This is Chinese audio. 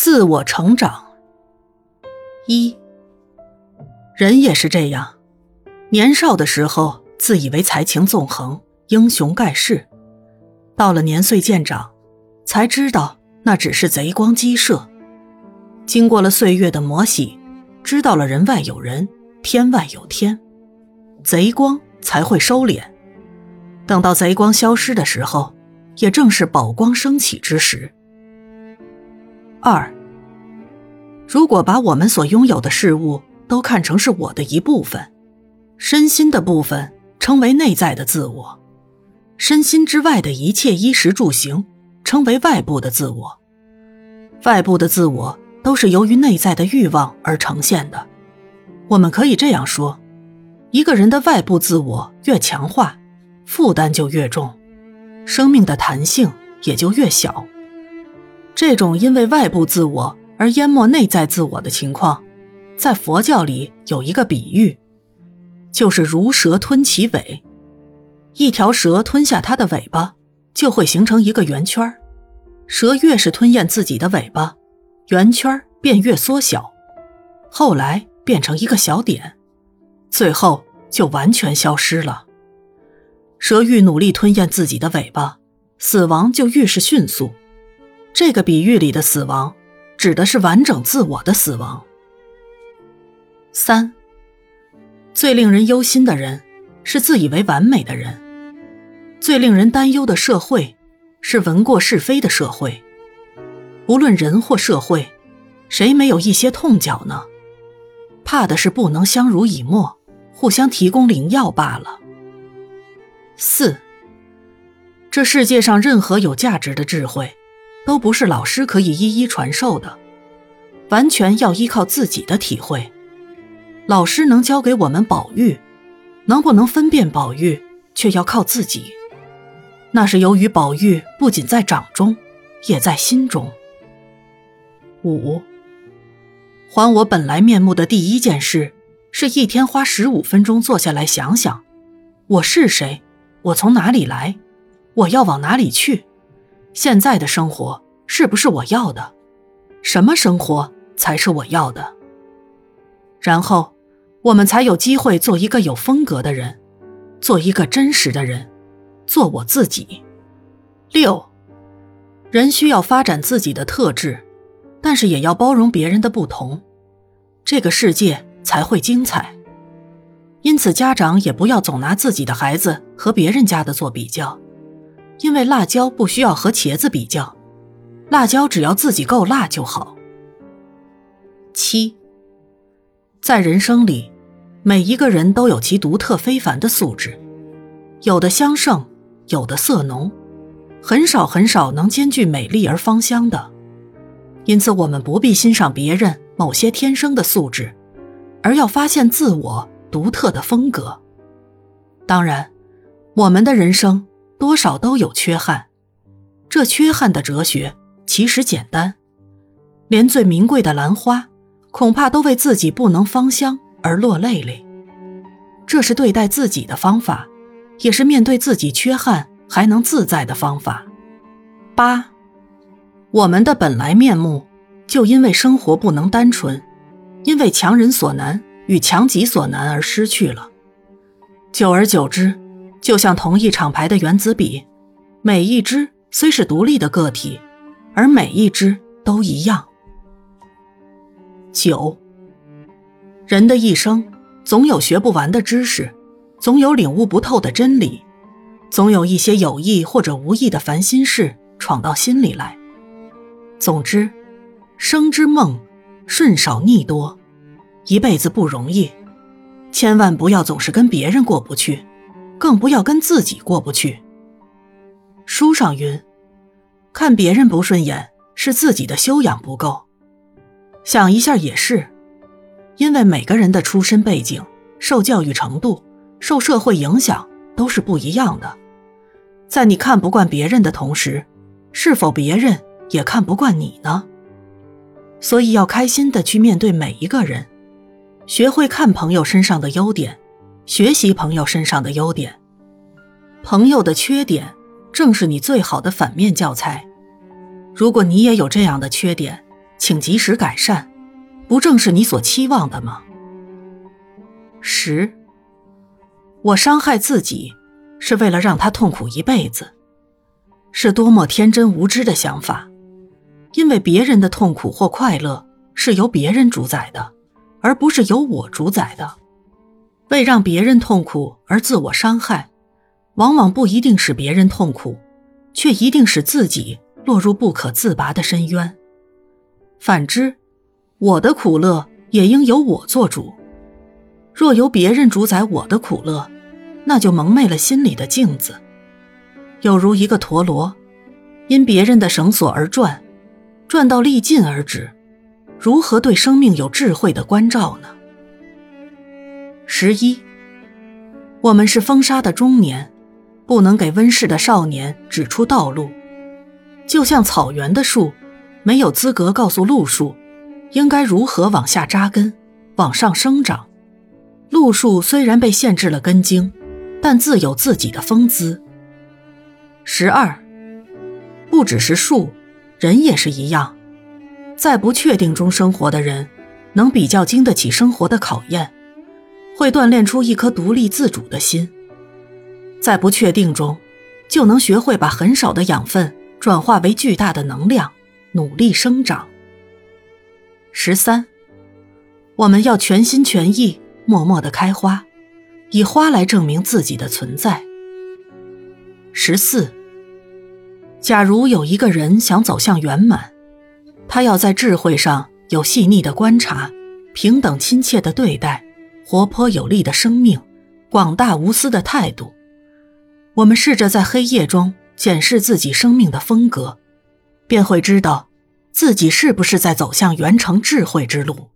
自我成长。一，人也是这样，年少的时候自以为才情纵横、英雄盖世，到了年岁渐长，才知道那只是贼光鸡射。经过了岁月的磨洗，知道了人外有人，天外有天，贼光才会收敛。等到贼光消失的时候，也正是宝光升起之时。二，如果把我们所拥有的事物都看成是我的一部分，身心的部分称为内在的自我，身心之外的一切衣食住行称为外部的自我。外部的自我都是由于内在的欲望而呈现的。我们可以这样说：一个人的外部自我越强化，负担就越重，生命的弹性也就越小。这种因为外部自我而淹没内在自我的情况，在佛教里有一个比喻，就是如蛇吞其尾。一条蛇吞下它的尾巴，就会形成一个圆圈蛇越是吞咽自己的尾巴，圆圈便越缩小，后来变成一个小点，最后就完全消失了。蛇愈努力吞咽自己的尾巴，死亡就愈是迅速。这个比喻里的死亡，指的是完整自我的死亡。三，最令人忧心的人，是自以为完美的人；最令人担忧的社会，是闻过是非的社会。无论人或社会，谁没有一些痛脚呢？怕的是不能相濡以沫，互相提供灵药罢了。四，这世界上任何有价值的智慧。都不是老师可以一一传授的，完全要依靠自己的体会。老师能教给我们宝玉，能不能分辨宝玉，却要靠自己。那是由于宝玉不仅在掌中，也在心中。五，还我本来面目的第一件事，是一天花十五分钟坐下来想想，我是谁，我从哪里来，我要往哪里去。现在的生活是不是我要的？什么生活才是我要的？然后，我们才有机会做一个有风格的人，做一个真实的人，做我自己。六，人需要发展自己的特质，但是也要包容别人的不同，这个世界才会精彩。因此，家长也不要总拿自己的孩子和别人家的做比较。因为辣椒不需要和茄子比较，辣椒只要自己够辣就好。七，在人生里，每一个人都有其独特非凡的素质，有的香盛，有的色浓，很少很少能兼具美丽而芳香的。因此，我们不必欣赏别人某些天生的素质，而要发现自我独特的风格。当然，我们的人生。多少都有缺憾，这缺憾的哲学其实简单，连最名贵的兰花，恐怕都为自己不能芳香而落泪泪。这是对待自己的方法，也是面对自己缺憾还能自在的方法。八，我们的本来面目，就因为生活不能单纯，因为强人所难与强己所难而失去了，久而久之。就像同一厂牌的原子笔，每一支虽是独立的个体，而每一支都一样。九，人的一生总有学不完的知识，总有领悟不透的真理，总有一些有意或者无意的烦心事闯到心里来。总之，生之梦，顺少逆多，一辈子不容易，千万不要总是跟别人过不去。更不要跟自己过不去。书上云：“看别人不顺眼，是自己的修养不够。”想一下也是，因为每个人的出身背景、受教育程度、受社会影响都是不一样的。在你看不惯别人的同时，是否别人也看不惯你呢？所以要开心的去面对每一个人，学会看朋友身上的优点。学习朋友身上的优点，朋友的缺点正是你最好的反面教材。如果你也有这样的缺点，请。及时改善，不正是你所期望的吗？十，我伤害自己，是为了让他痛苦一辈子，是多么天真无知的想法！因为别人的痛苦或快乐是由别人主宰的，而不是由我主宰的。为让别人痛苦而自我伤害，往往不一定使别人痛苦，却一定使自己落入不可自拔的深渊。反之，我的苦乐也应由我做主。若由别人主宰我的苦乐，那就蒙昧了心里的镜子，有如一个陀螺，因别人的绳索而转，转到力尽而止，如何对生命有智慧的关照呢？十一，我们是风沙的中年，不能给温室的少年指出道路，就像草原的树，没有资格告诉路树，应该如何往下扎根，往上生长。路树虽然被限制了根茎，但自有自己的风姿。十二，不只是树，人也是一样，在不确定中生活的人，能比较经得起生活的考验，会锻炼出一颗独立自主的心。在不确定中，就能学会把很少的养分转化为巨大的能量，努力生长。十三，我们要全心全意。默默的开花，以花来证明自己的存在。十四，假如有一个人想走向圆满，他要在智慧上有细腻的观察，平等亲切的对待，活泼有力的生命，广大无私的态度。我们试着在黑夜中检视自己生命的风格，便会知道，自己是不是在走向圆成智慧之路。